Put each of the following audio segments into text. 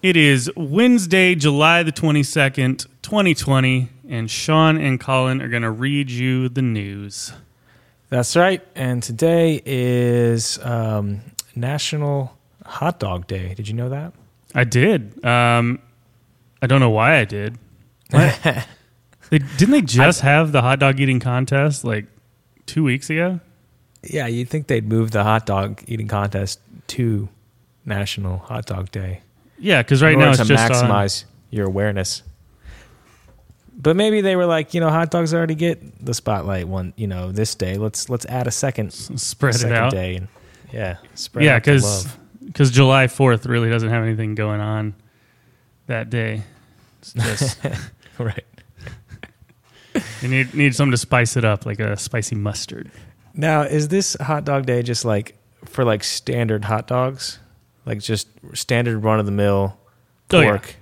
It is Wednesday, July the 22nd, 2020, and Sean and Colin are going to read you the news. That's right. And today is um, National Hot Dog Day. Did you know that? I did. Um, I don't know why I did. They, didn't they just have the hot dog eating contest like two weeks ago? Yeah, you'd think they'd move the hot dog eating contest to National Hot Dog Day. Yeah, because right in now order it's to just maximize your awareness. But maybe they were like, you know, hot dogs already get the spotlight one, you know, this day. Let's let's add a second spread it second out. day and yeah, spread Yeah, out because because July Fourth really doesn't have anything going on that day. It's just right. you need need something to spice it up, like a spicy mustard. Now, is this hot dog day just like for like standard hot dogs? Like just standard run of the mill Oh, yeah. pork?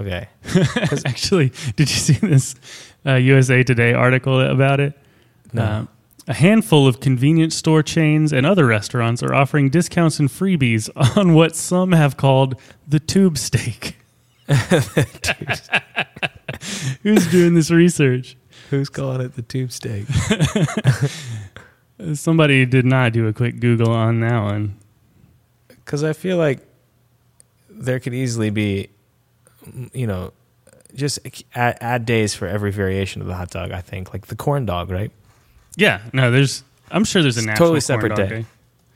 Okay. Actually, did you see this uh, USA Today article about it? No. Uh, a handful of convenience store chains and other restaurants are offering discounts and freebies on what some have called the tube steak. Who's doing this research? Who's calling it the tube steak? Somebody did not do a quick Google on that one. Because I feel like there could easily be, you know, just add, add days for every variation of the hot dog. I think like the corn dog, right? Yeah, no, there's. I'm sure there's a totally corn separate dog day. day.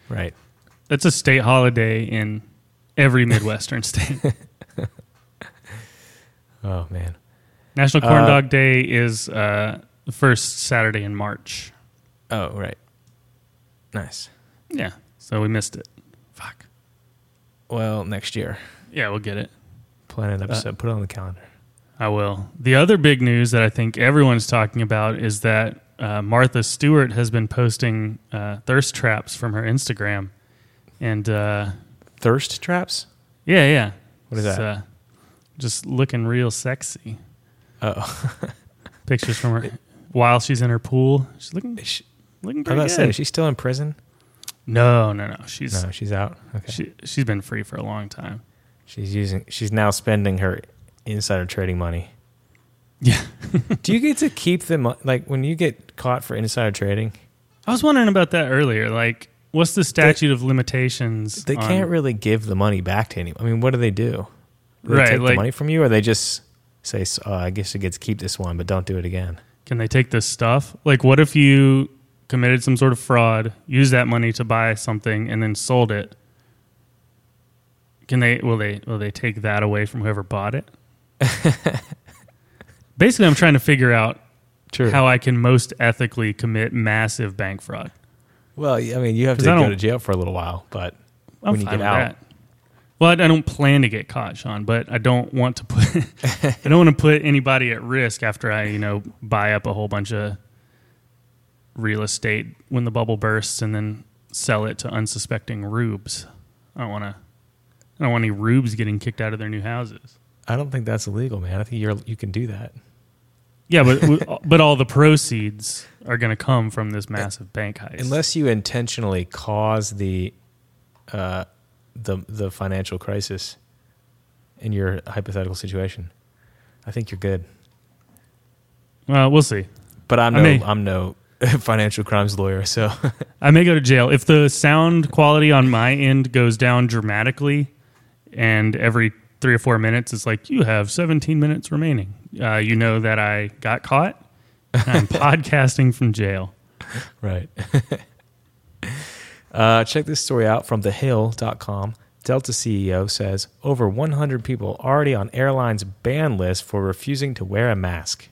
Right. That's a state holiday in every Midwestern state. Oh man. National Corn Uh, Dog Day is uh, the first Saturday in March. Oh right. Nice. Yeah, so we missed it. Well, next year, Yeah, we'll get it. plan an episode. put it on the calendar. I will. The other big news that I think everyone's talking about is that uh, Martha Stewart has been posting uh, thirst traps from her Instagram, and uh, Thirst traps. yeah, yeah. What is It's, that? Uh, just looking real sexy. Oh, Pictures from her while she's in her pool. She's looking she- looking I pretty was good. say, is she still in prison? No, no, no. She's No, she's out. Okay. she she's been free for a long time. she's using. She's now spending her insider trading money. Yeah. Do you get to keep the mo- like when you get caught for insider trading? I was wondering about that earlier. Like, what's the statute of limitations? They on- can't really give the money back to anyone. I mean, what do they do? Do they Right, take the like- money from you, or they just say, "Oh, I guess you get to keep this one, but don't do it again." Can they take this stuff? Like, what if you committed some sort of fraud, used that money to buy something, and then sold it? Can they? Will they? Will they take that away from whoever bought it? Basically, I'm trying to figure out True. how I can most ethically commit massive bank fraud. well, I mean, you have to go to jail for a little while, but I'm when you get out, that. Well, I I don't plan to get caught, Sean, but I don't want to put I don't want to put anybody at risk after I, you know, buy up a whole bunch of real estate when the bubble bursts and then sell it to unsuspecting rubes. I don't want to I don't want any rubes getting kicked out of their new houses. I don't think that's illegal, man. I think you're you can do that. Yeah, but but all the proceeds are going to come from this massive bank heist. Unless you intentionally cause the uh, the the financial crisis in your hypothetical situation, I think you're good. well, we'll see. But I'm I no I'm no financial crimes lawyer, so I may go to jail if the sound quality on my end goes down dramatically, and every three or four minutes it's like you have 17 minutes remaining. Uh, you know that I got caught. I'm podcasting from jail. right. uh, check this story out from thehill.com. Delta CEO says over 100 people already on airlines ban list for refusing to wear a mask.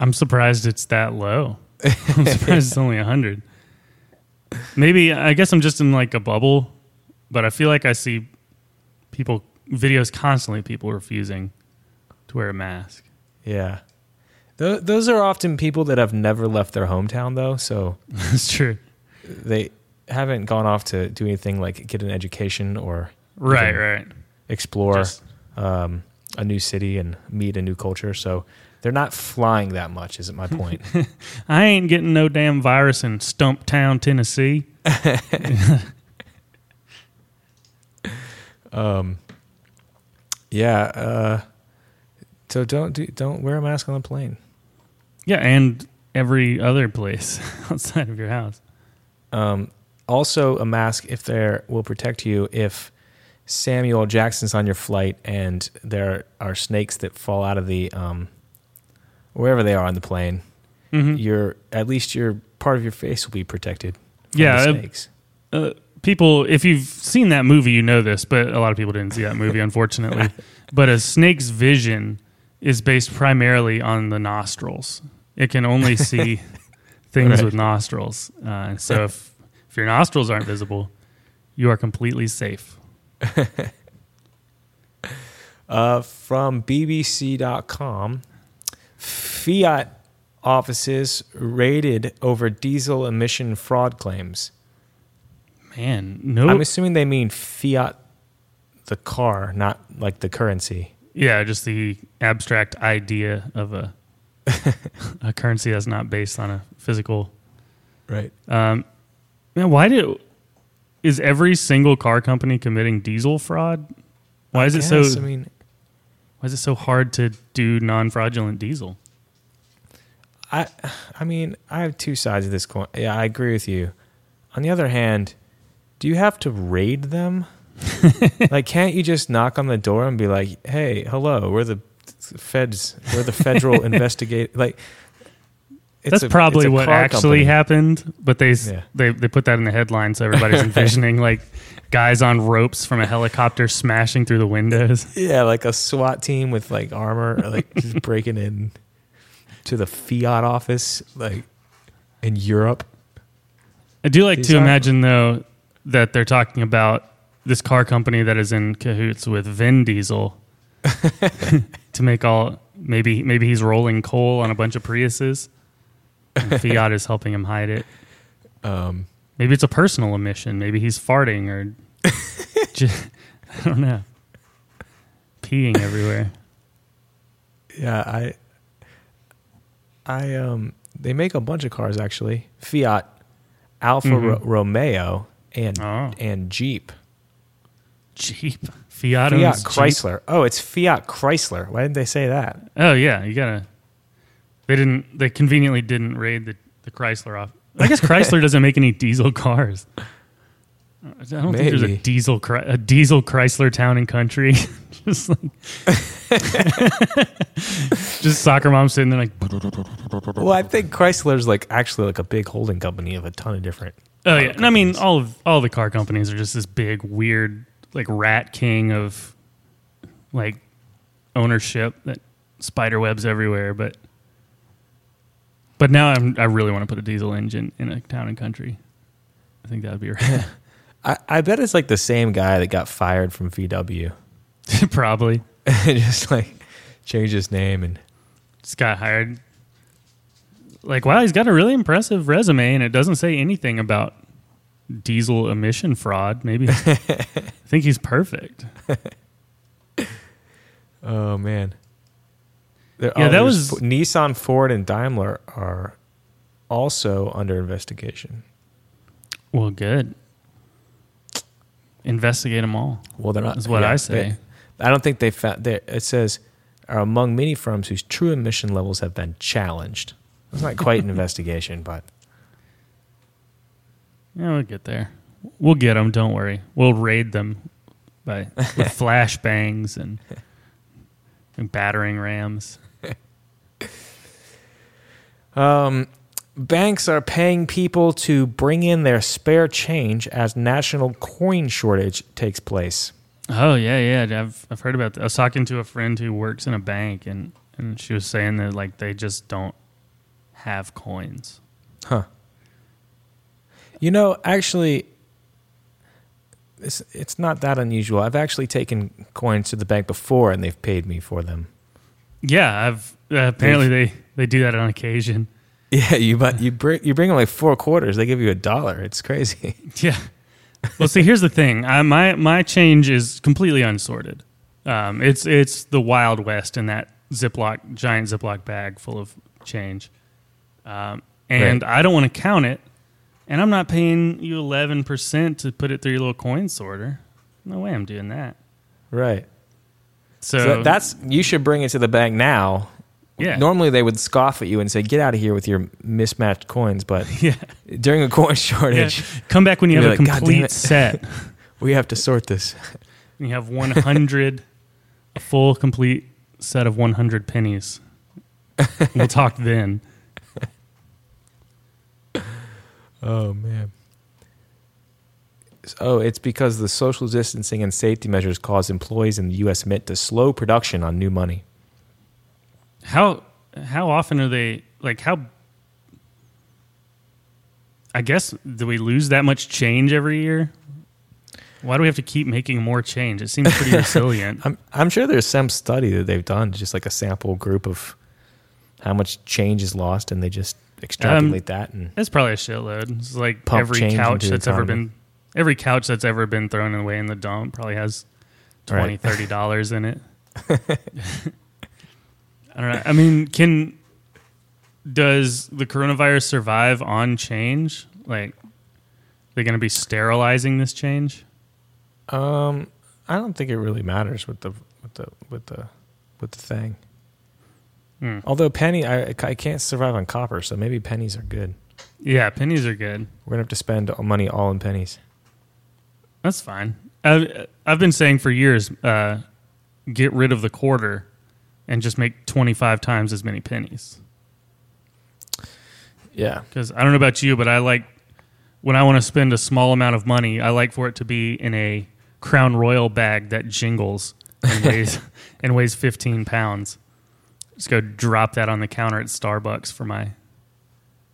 I'm surprised it's that low. I'm surprised it's only 100. Maybe I guess I'm just in like a bubble, but I feel like I see people videos constantly people refusing to wear a mask. Yeah. Th- those are often people that have never left their hometown, though. So That's true. they haven't gone off to do anything like get an education or Right, right. explore Just- um, a new city and meet a new culture. So they're not flying that much, isn't my point. I ain't getting no damn virus in Stumptown, Tennessee. um, Yeah. Uh, so don't do, don't wear a mask on the plane. Yeah, and every other place outside of your house. Um, also, a mask if there will protect you if Samuel Jackson's on your flight and there are snakes that fall out of the um, wherever they are on the plane. Mhm. Your at least your part of your face will be protected. From Yeah, uh, snakes. uh, people, if you've seen that movie, you know this, but a lot of people didn't see that movie, unfortunately. but a snake's vision is based primarily on the nostrils. It can only see things Right. with nostrils. Uh, and so if, if your nostrils aren't visible, you are completely safe. Uh, from BBC.com, Fiat offices raided over diesel emission fraud claims. Man, no. I'm assuming they mean Fiat, the car, not like the currency. yeah, just the abstract idea of a a currency that's not based on a physical Right. Um, man, why do is every single car company committing diesel fraud? Why is it so? I mean, why is it so hard to do non-fraudulent diesel? I, I mean, I have two sides of this coin. Yeah, I agree with you. On the other hand, do you have to raid them? like, can't you just knock on the door and be like, "Hey, hello, we're the feds, we're the federal investigate." Like, it's That's a- probably what actually company. happened. But they Yeah. they they put that in the headline, so everybody's envisioning like guys on ropes from a helicopter smashing through the windows. Yeah, like a SWAT team with like armor, like just breaking in to the Fiat office, like in Europe. I do like These to are- imagine though that they're talking about this car company that is in cahoots with Vin Diesel to make all maybe maybe he's rolling coal on a bunch of Priuses. And Fiat is helping him hide it. Um, Maybe it's a personal emission. Maybe he's farting or just, I don't know, peeing everywhere. Yeah, I, I um, they make a bunch of cars actually. Fiat, Alfa Mhm. Ro- Romeo, and Oh. and Jeep. Jeep, Fiat, Fiat owns Jeep? Chrysler. Oh, it's Fiat Chrysler. Why didn't they say that? Oh yeah, you gotta. They didn't. They conveniently didn't raid the, the Chrysler off. I guess Chrysler doesn't make any diesel cars. I don't think there's a diesel a diesel Chrysler town and country. just like, just soccer mom sitting there like, Well, I think Chrysler's like actually like a big holding company of a ton of different. oh yeah. And I mean, all of all the car companies are just this big weird like rat king of like ownership that spider webs everywhere. But but now I'm I really want to put a diesel engine in a town and country. I think that would be right. I, I bet it's like the same guy that got fired from VW. Probably just like changed his name and just got hired. Like wow, he's got a really impressive resume, and it doesn't say anything about diesel emission fraud. Maybe I think he's perfect. oh man. There- Yeah, oh, that was- F- Nissan, Ford, and Daimler are also under investigation. Well, good. Investigate them all. Well, they're not. Is what I say. they- I don't think they found. They, it says are among many firms whose true emission levels have been challenged. It's not quite an investigation, but Yeah, we'll get there. We'll get them. Don't worry. We'll raid them by with flashbangs and, and battering rams. Um, banks are paying people to bring in their spare change as national coin shortage takes place. Oh yeah, yeah. I've I've heard about that. I was talking to a friend who works in a bank, and and she was saying that like they just don't have coins. Huh. You know, actually, it's, it's not that unusual. I've actually taken coins to the bank before and they've paid me for them. Yeah, I've uh, apparently they they do that on occasion. Yeah, you but you bring you bring them like four quarters, they give you a dollar. It's crazy. Yeah. Well, see, here's the thing. I, my my change is completely unsorted. Um, it's it's the wild west in that Ziploc giant Ziploc bag full of change, um, and Right. I don't want to count it. And I'm not paying you 11 percent to put it through your little coin sorter. No way, I'm doing that. right. So, So that's you should bring it to the bank now. Yeah, Normally they would scoff at you and say, "Get out of here with your mismatched coins." But yeah. during a coin yeah. shortage, Come back when you have a like, complete set. we have to sort this. You have 100, a full complete set of 100 pennies. We'll talk then. Oh man. Oh, it's because the social distancing and safety measures caused employees in the U.S. Mint to slow production on new money. How how often are they like how? I guess do we lose that much change every year? Why do we have to keep making more change? It seems pretty resilient. I'm I'm sure there's some study that they've done, just like a sample group of how much change is lost, and they just extrapolate um, that. And It's probably a shitload. It's like every couch that's ever been every couch that's ever been thrown away in the dump probably has 20 Right. 30 dollars in it. I don't know. I mean, can does the coronavirus survive on change? Like they're going to be sterilizing this change? um, I don't think it really matters with the with the with the with the thing. Hmm. Although penny, I I can't survive on copper, so maybe pennies are good. Yeah, pennies are good. We're gonna have to spend money all in pennies. That's fine. I've, I've been saying for years, uh, get rid of the quarter and just make 25 times as many pennies. Yeah, Because I don't know about you, but I like when I want to spend a small amount of money, I like for it to be in a Crown Royal bag that jingles and weighs, and weighs 15 pounds. Just go drop that on the counter at Starbucks for my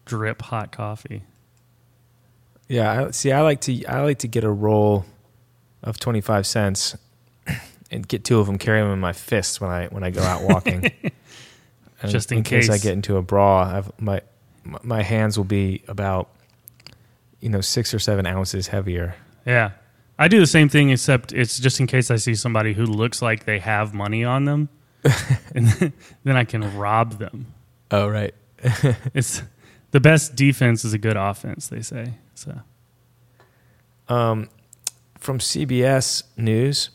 drip hot coffee. Yeah, see, I like to I like to get a roll of twenty five cents and get two of them, carry them in my fists when I when I go out walking. Just in case I get into a brawl, I've, my my- my hands will be about you know six or seven ounces heavier. Yeah. I do the same thing, except it's just in case I see somebody who looks like they have money on them, and then I can rob them. Oh right. It's the best defense is a good offense, they say. So Um, from CBS News,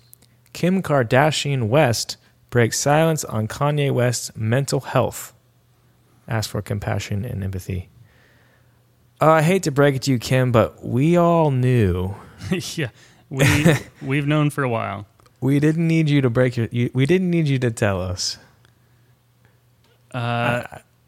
Kim Kardashian West breaks silence on Kanye West's mental health. Ask for compassion and empathy. Uh, I hate to break it to you, Kim, but we all knew. yeah, we we've known for a while. We didn't need you to break your. You, we didn't need you to tell us. Uh,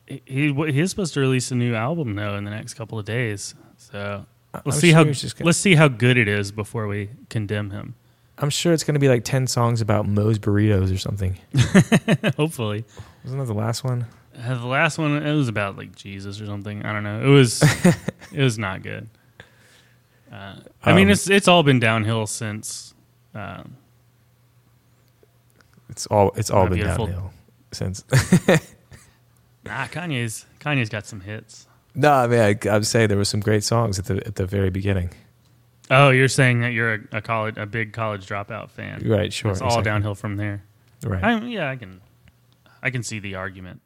he he's supposed to release a new album though in the next couple of days. So let's I'm see sure how let's see how good it is before we condemn him. I'm sure it's going to be like ten songs about Moe's burritos or something. Hopefully. Wasn't that the last one? Uh, the last one it was about like Jesus or something. I don't know. It was it was not good. Uh, I mean, Um, it's it's all been downhill since. Um, It's all. It's all been beautiful. downhill since. nah, Kanye's Kanye's got some hits. no, I mean, I, I'd say there were some great songs at the at the very beginning. Oh, you're saying that you're a, a college a big college dropout fan. Right. Sure. It's all exactly. downhill from there. Right. I, yeah, I can I can see the argument.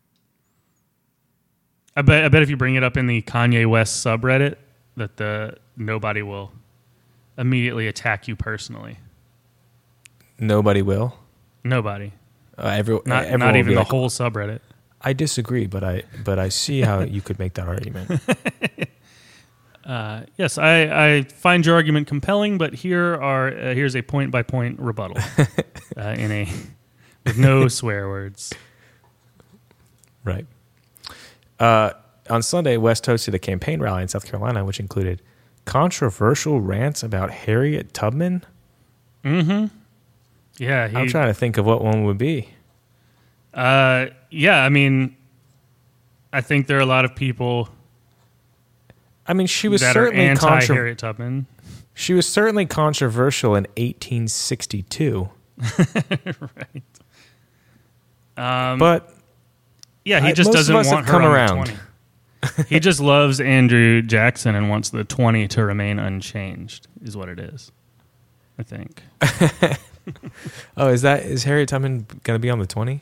I bet I bet if you bring it up in the Kanye West subreddit, that the nobody will immediately attack you personally. Nobody will. Nobody. Uh, every, Not everyone not even the like, whole subreddit. I disagree, but I but I see how you could make that argument. Uh, yes, I, I find your argument compelling, but here are uh, here's a point by point rebuttal uh, in a with no swear words. right. Uh, on Sunday, West hosted a campaign rally in South Carolina, which included controversial rants about Harriet Tubman. Mm-hmm. Yeah, he, I'm trying to think of what one would be. Uh, yeah, I mean, I think there are a lot of people I mean, she was that certainly anti contro- Harriet Tubman. she was certainly controversial in 1862, right. Um, but yeah, he just most doesn't want her come around. he just loves Andrew Jackson and wants the 20 to remain unchanged, is what it is. I think. oh, is that is Harriet Tubman going to be on the 20?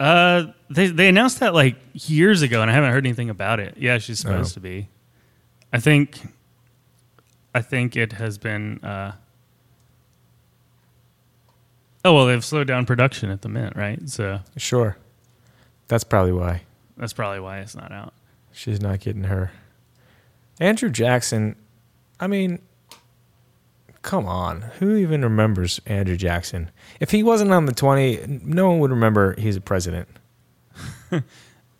Uh, they they announced that like years ago, and I haven't heard anything about it. Yeah, she's supposed Oh. to be. I think. I think it has been. Uh, Oh well, they've slowed down production at the Mint, right? So Sure. That's probably why that's probably why it's not out. she's not getting her. Andrew Jackson, I mean, come on. Who even remembers Andrew Jackson? If he wasn't on the 20, no one would remember he's a president.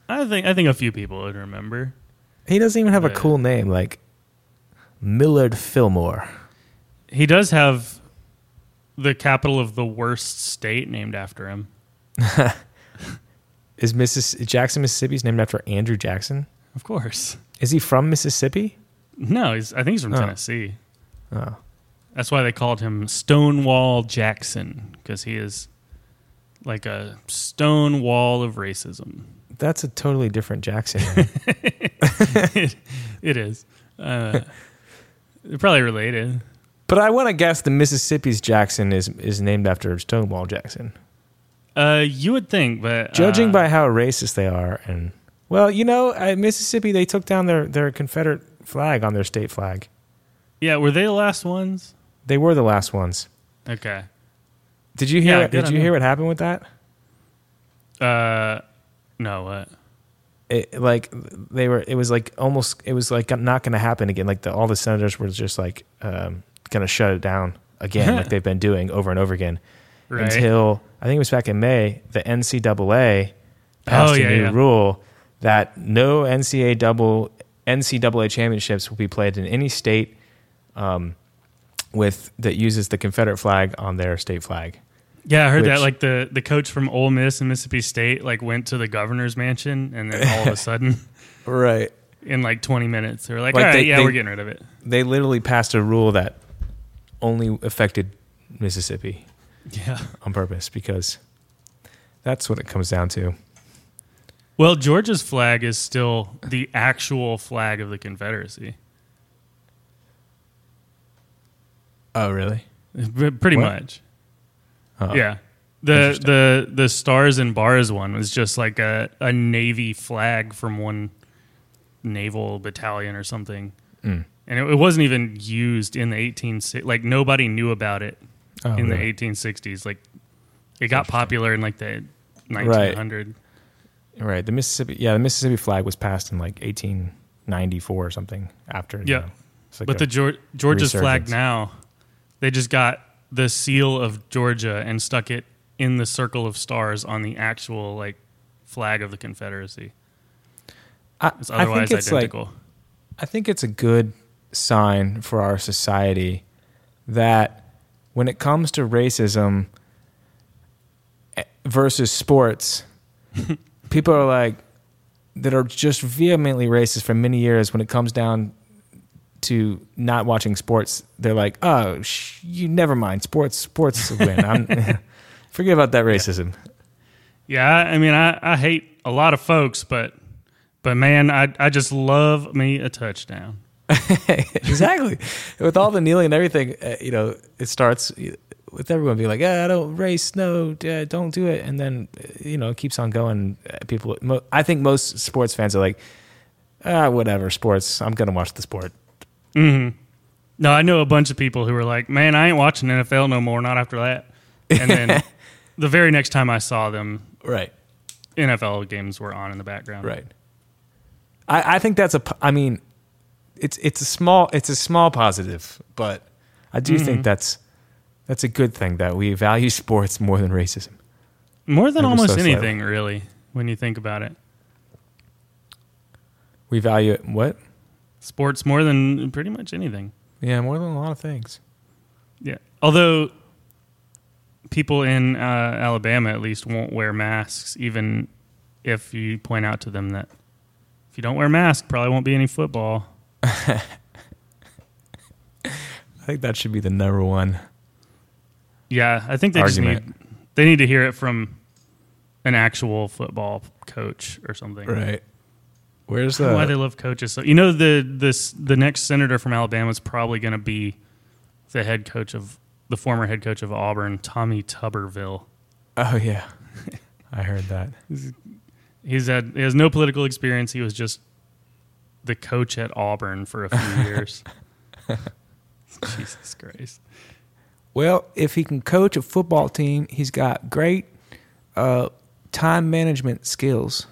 I think I think a few people would remember. He doesn't even have a cool name like Millard Fillmore. He does have the capital of the worst state named after him. Is Missis- Jackson, Mississippi is named after Andrew Jackson? Of course. Is he from Mississippi? No, he's. I think he's from Oh. Tennessee. Oh. That's why they called him Stonewall Jackson because he is like a stone wall of racism. That's a totally different Jackson. it, it is. Uh, they're probably related. but I want to guess the Mississippi's Jackson is is named after Stonewall Jackson. Uh, you would think, but Judging uh, by how racist they are, and well, you know, at Mississippi they took down their their Confederate flag on their state flag. yeah, were they the last ones? They were the last ones. Okay. Did you hear? Yeah, did you hear what happened with that? Uh, no, what? It, like they were. It was like almost. It was like not going to happen again. Like the, all the senators were just like um, going to shut it down again, like they've been doing over and over again. Right. Until I think it was back in May, the NCAA passed Oh, yeah, a new yeah. rule that no NCAA double NCAA championships will be played in any state um, with that uses the Confederate flag on their state flag. Yeah, I heard that. Like the the coach from Ole Miss and Mississippi State like went to the governor's mansion, and then all of a sudden, Right. in like 20 minutes, they were like, Like, "All right, they- yeah, they- we're getting rid of it." They literally passed a rule that only affected Mississippi Yeah. on purpose because that's what it comes down to. Well, Georgia's flag is still the actual flag of the Confederacy. Oh, really? Pretty What? much. Oh. Yeah. The the the stars and bars one was just like a, a navy flag from one naval battalion or something. Mm. And it, it wasn't even used in the 18 like nobody knew about it Oh, in really? the 1860s. Like it got popular in like the Right. 1900. Right. The Mississippi, yeah, the Mississippi flag was passed in like 1894 or something after. Yeah. know, like But the Geor- Georgia's flag now, they just got the seal of Georgia and stuck it in the circle of stars on the actual like flag of the Confederacy. I, It's I think it's like. I think it's a good sign for our society that when it comes to racism eh, versus sports, people are like that are just vehemently racist for many years. When it comes down to not watching sports, they're like, "Oh, sh- you never mind. Sports, sports win. I'm, forget about that racism." yeah, I I mean, I, I hate a lot of folks, but but man, I I just love me a touchdown. exactly. With all the kneeling and everything, uh, you know, it starts with everyone being like, "Yeah, I don't race, no, uh, don't do it," and then you know, it keeps on going. Uh, People, mo- I think most sports fans are like, "Ah, whatever, sports. I'm gonna watch the sport." Hmm No, I know a bunch of people who were like, "Man, I ain't watching NFL no more. Not after that." And then the very next time I saw them, Right. NFL games were on in the background. Right. I, I think that's a. I mean, it's it's a small it's a small positive, but I do think that's that's a good thing that we value sports more than racism. More than Ever almost so slightly. anything, really, when you think about it. We value it what? Sports more than pretty much anything. Yeah, more than a lot of things. Yeah. Although people in uh, Alabama at least won't wear masks, even if you point out to them that if you don't wear a mask, probably won't be any football. I think that should be the number one. Yeah, I think they Argument. just need they need to hear it from an actual football coach or something. Right. Where's I why they love coaches so you know the this the next senator from Alabama is probably going to be the head coach of the former head coach of Auburn, Tommy Tuberville. Oh yeah. I heard that. He's had he has no political experience. He was just the coach at Auburn for a few years. Jesus Christ. Well, if he can coach a football team, he's got great uh, time management skills.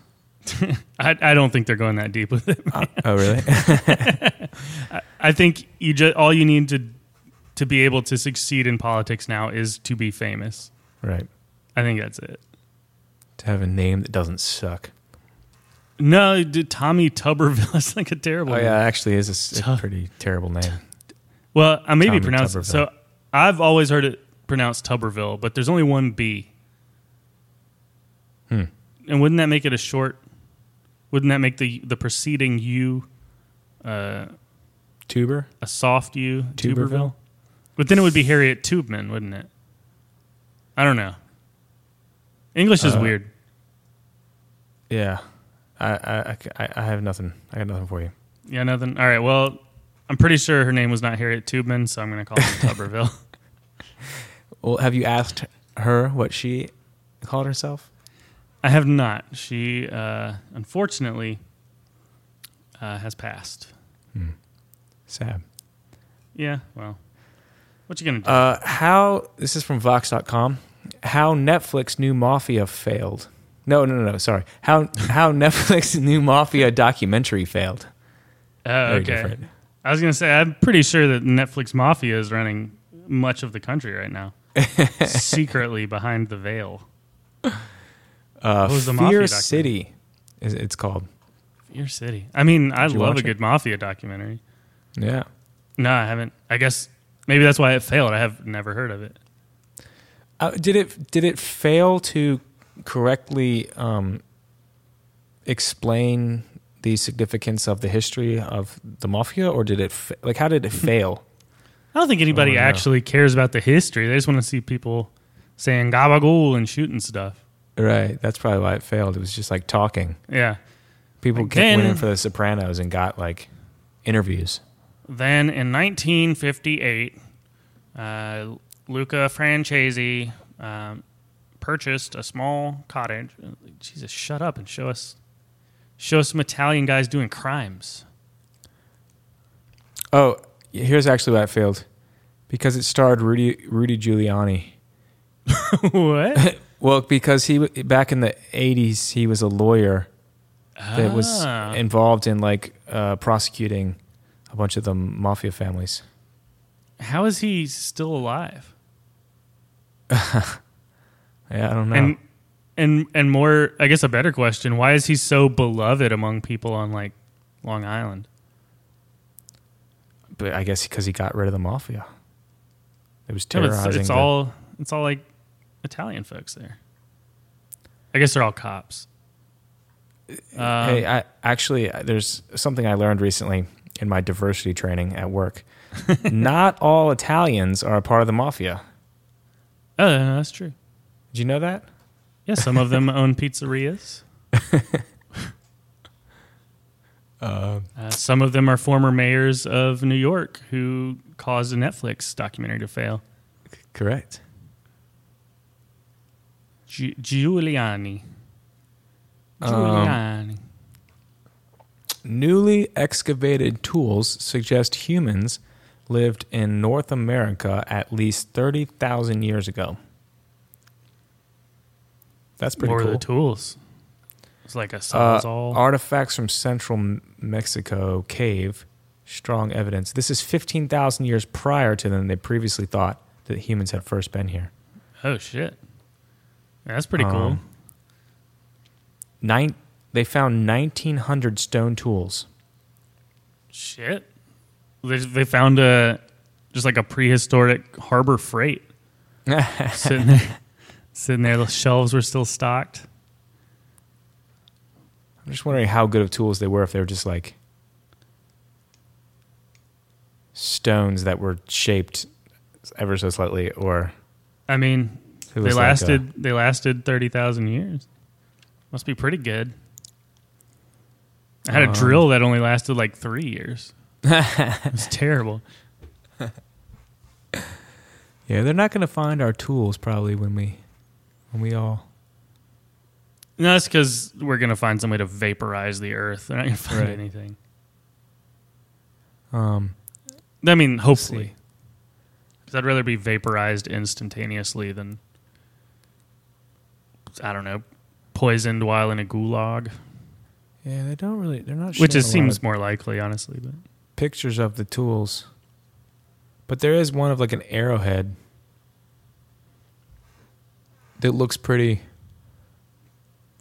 I, I don't think they're going that deep with it. Uh, oh, really? I think you just all you need to to be able to succeed in politics now is to be famous. right. I think that's it. To have a name that doesn't suck. No, Tommy Tuberville is like a terrible. Oh name. yeah, actually, is a, Tu- pretty terrible name. Well, I maybe Tommy pronounce it. Tuberville. So I've always heard it pronounced Tuberville, but there's only one B. Hmm. And wouldn't that make it a short? Wouldn't that make the the preceding U uh, Tuber. a soft U? Tuberville? But then it would be Harriet Tubman, wouldn't it? I don't know. English is Uh, weird. Yeah. I, I, I, I have nothing. I got nothing for you. Yeah, nothing. All right. Well, I'm pretty sure her name was not Harriet Tubman, so I'm going to call her Tuberville. Well, have you asked her what she called herself? I have not. She, uh, unfortunately, uh, has passed. Sad. Yeah. Well, what you gonna do? Uh, how this is from Vox.com. How Netflix new Mafia failed. No, no, no, no. Sorry. How how Netflix new Mafia documentary failed. Oh, Very okay. different. I was gonna say I'm pretty sure that Netflix Mafia is running much of the country right now, secretly behind the veil. Uh, What was the Fear Mafia? City, is it's called. Fear City. I mean, I Did you love watch a it? good mafia documentary. Yeah. No, I haven't. I guess maybe that's why it failed. I have never heard of it. Uh, did it did it fail to correctly um, explain the significance of the history of the mafia, or did it fa- like how did it fail? I don't think anybody Oh, actually cares about the history. They just want to see people saying gabagool and shooting stuff. Right, that's probably why it failed. It was just like talking. Yeah. People Like, kept went in for the Sopranos and got like interviews. Then in 1958, uh, Luca Francesi um, purchased a small cottage. Jesus, shut up and show us, show us some Italian guys doing crimes. Oh, here's actually why it failed, because it starred Rudy Rudy Giuliani. what? Well, because he back in the '80s he was a lawyer that was Ah. involved in like uh, prosecuting a bunch of the mafia families. How is he still alive? Yeah, I don't know. And and and more, I guess a better question: Why is he so beloved among people on like Long Island? but I guess because he got rid of the mafia. It was No, terrorizing. it's, it's the- all it's all like Italian folks there. I guess they're all cops. Um, hey, I actually uh, there's something I learned recently in my diversity training at work. Not all Italians are a part of the mafia. oh, no, that's true. Did you know that? Yeah, some of them own pizzerias. Uh, some of them are former mayors of New York who caused a Netflix documentary to fail. Correct. Gi- Giuliani. Um, Giuliani. Newly excavated tools suggest humans lived in North America at least 30,000 years ago. That's pretty were cool. the tools? It's like a Uh, sawzall. artifacts from central Mexico cave, strong evidence. This is 15,000 years prior to than they previously thought that humans had first been here. oh shit, that's pretty cool. Um, Nine, they found 1,900 stone tools. Shit, they they found a just like a prehistoric Harbor Freight sitting there. Sitting there, the shelves were still stocked. I'm just wondering how good of tools they were if they were just like stones that were shaped ever so slightly or I mean, it they was like a- lasted they lasted thirty thousand years. Must be pretty good. I had a Um, drill that only lasted like three years. it was terrible. yeah, they're not going to find our tools probably when we when we all No, that's because we're gonna find some way to vaporize the earth. They're not gonna find Right. anything. um I mean, hopefully. Because I'd rather be vaporized instantaneously than I don't know, poisoned while in a gulag, Yeah, they don't really. They're not. Sure. Which it seems more likely, honestly. But pictures of the tools, but there is one of like an arrowhead that looks pretty.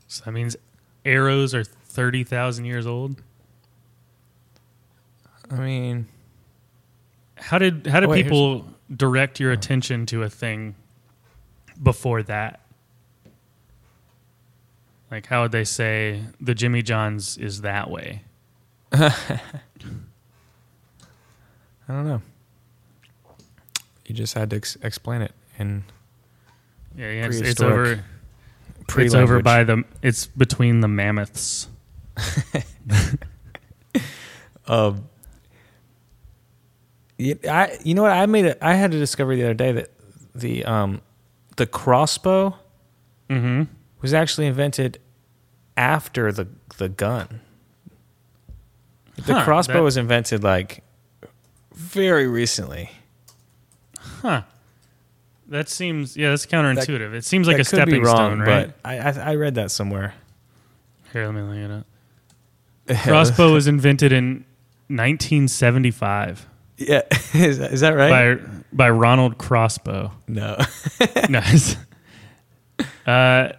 so that means arrows are thirty thousand years old. I mean, How did how did Oh, wait, people direct your attention to a thing before that? Like, how would they say the Jimmy John's is that way? I don't know. You just had to ex- explain it in Yeah, yeah it's, it's over. pre. It's over by the. It's between the mammoths. Um, you, I you know what I made a, I had a discovery the other day that the um the crossbow Mm-hmm. Was actually invented after the the gun. The Huh, crossbow that- was invented like very recently. Huh. That seems yeah, that's counterintuitive. it seems like a stepping wrong, stone, right? But I, I I read that somewhere. Here, let me look it up. Crossbow was invented in 1975 yeah, is, that- is that right? by by Ronald Crossbow. no. nice. Uh,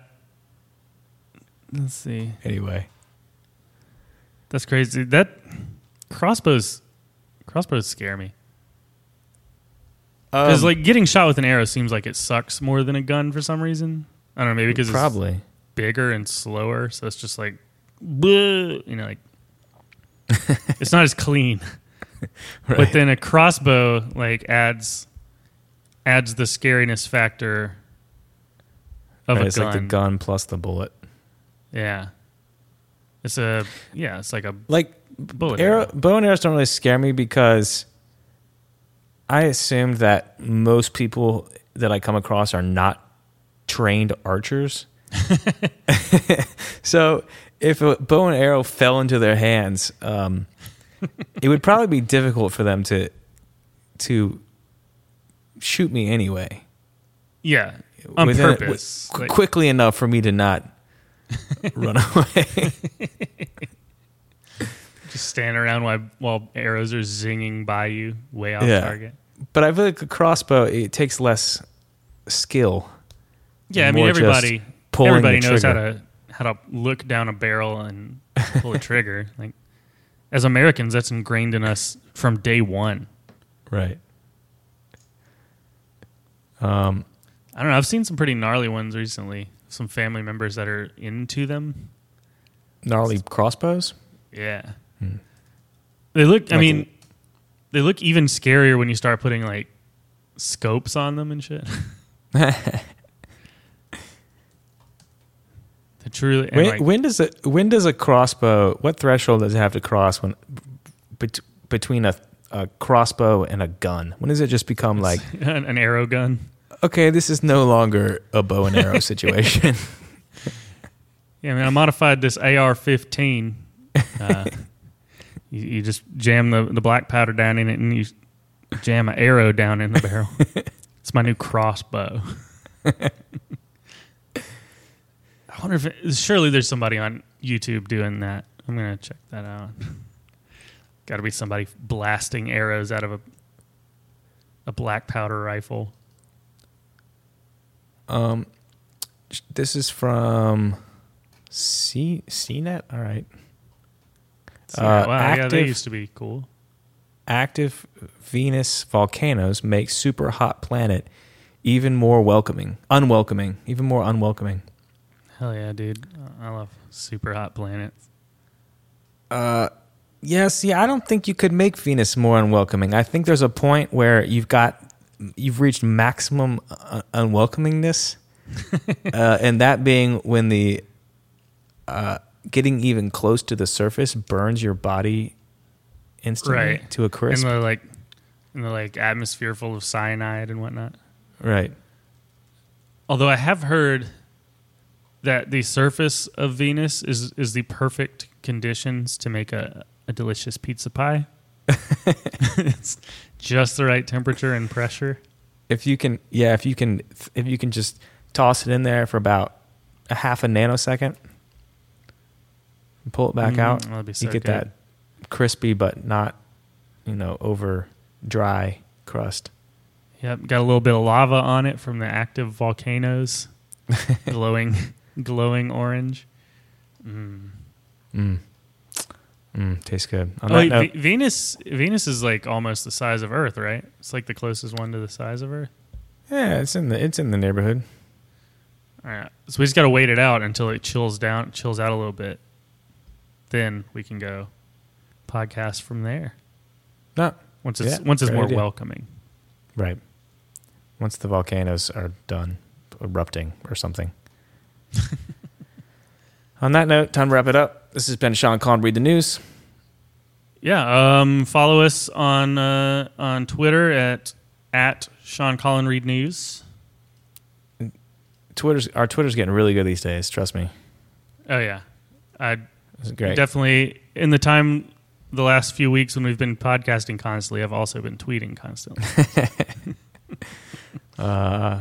let's see. anyway, That's crazy. That crossbows crossbows scare me because Um, like getting shot with an arrow seems like it sucks more than a gun for some reason. I don't know, maybe because it's probably bigger and slower, so it's just like, bleh, you know, like it's not as clean. right. But then a crossbow like adds adds the scariness factor of Right, a it's gun. like the gun plus the bullet. Yeah, it's a yeah, it's like a Like bullet arrow, arrow. bow and arrows don't really scare me because I assumed that most people that I come across are not trained archers. so if a bow and arrow fell into their hands, um, it would probably be difficult for them to to shoot me anyway. Yeah, on Within- purpose. Like, quickly enough for me to not run away. just stand around while while arrows are zinging by you way off Yeah. target. but I feel like a crossbow it takes less skill. Yeah, I mean More just everybody pulling everybody the knows how to how to look down a barrel and pull a trigger. Like as Americans, that's ingrained in us from day one. Right. Um, I don't know. I've seen some pretty gnarly ones recently. Some family members that are into them. gnarly crossbows. Yeah. Hmm. They look. I Like- mean, they look even scarier when you start putting like scopes on them and shit. truly. When, like, when does a when does a crossbow? What threshold does it have to cross when bet, between a, a crossbow and a gun? When does it just become like an, an arrow gun. Okay, this is no longer a bow and arrow situation? Yeah, I mean, I modified this AR-15. Uh, you, you just jam the, the black powder down in it, and you jam an arrow down in the barrel. it's my new crossbow. I wonder if it, surely there's somebody on YouTube doing that. I'm gonna check that out. Got to be somebody blasting arrows out of a a black powder rifle. Um, this is from C CNET. All right. Uh, wow, yeah, they used to be cool. active Venus volcanoes make super hot planet even more welcoming, unwelcoming, even more unwelcoming. Hell yeah, dude! I love super hot planets. Uh, yeah. See, I don't think you could make Venus more unwelcoming. I think there's a point where you've got you've reached maximum uh, unwelcomingness, uh, and that being when the uh, getting even close to the surface burns your body instantly Right. to a crisp. in the like in the like atmosphere full of cyanide and whatnot. right. Although I have heard that the surface of Venus is is the perfect conditions to make a, a delicious pizza pie. it's just the right temperature and pressure. if you can, yeah, if you can, if you can just toss it in there for about a half a nanosecond, and pull it back Mm, out, be so you get good. that crispy but not, you know, over dry crust. Yep, got a little bit of lava on it from the active volcanoes, glowing, glowing orange. Mm. Mm. Mm, tastes good. On Oh, wait, note, Ve- Venus, Venus is like almost the size of Earth, right? It's like the closest one to the size of Earth. yeah, it's in the it's in the neighborhood. All right, so we just got to wait it out until it chills down, chills out a little bit. Then we can go podcast from there. No, Once it's Yeah, once it's more idea. welcoming. right. Once the volcanoes are done erupting or something. On that note, time to wrap it up. This has been Sean Collin Read the News. Yeah, um, follow us on uh, on Twitter at at Sean Collin Read News. Twitter's our Twitter's getting really good these days. Trust me, Oh yeah, I great. definitely in the time the last few weeks when we've been podcasting constantly, I've also been tweeting constantly. Uh,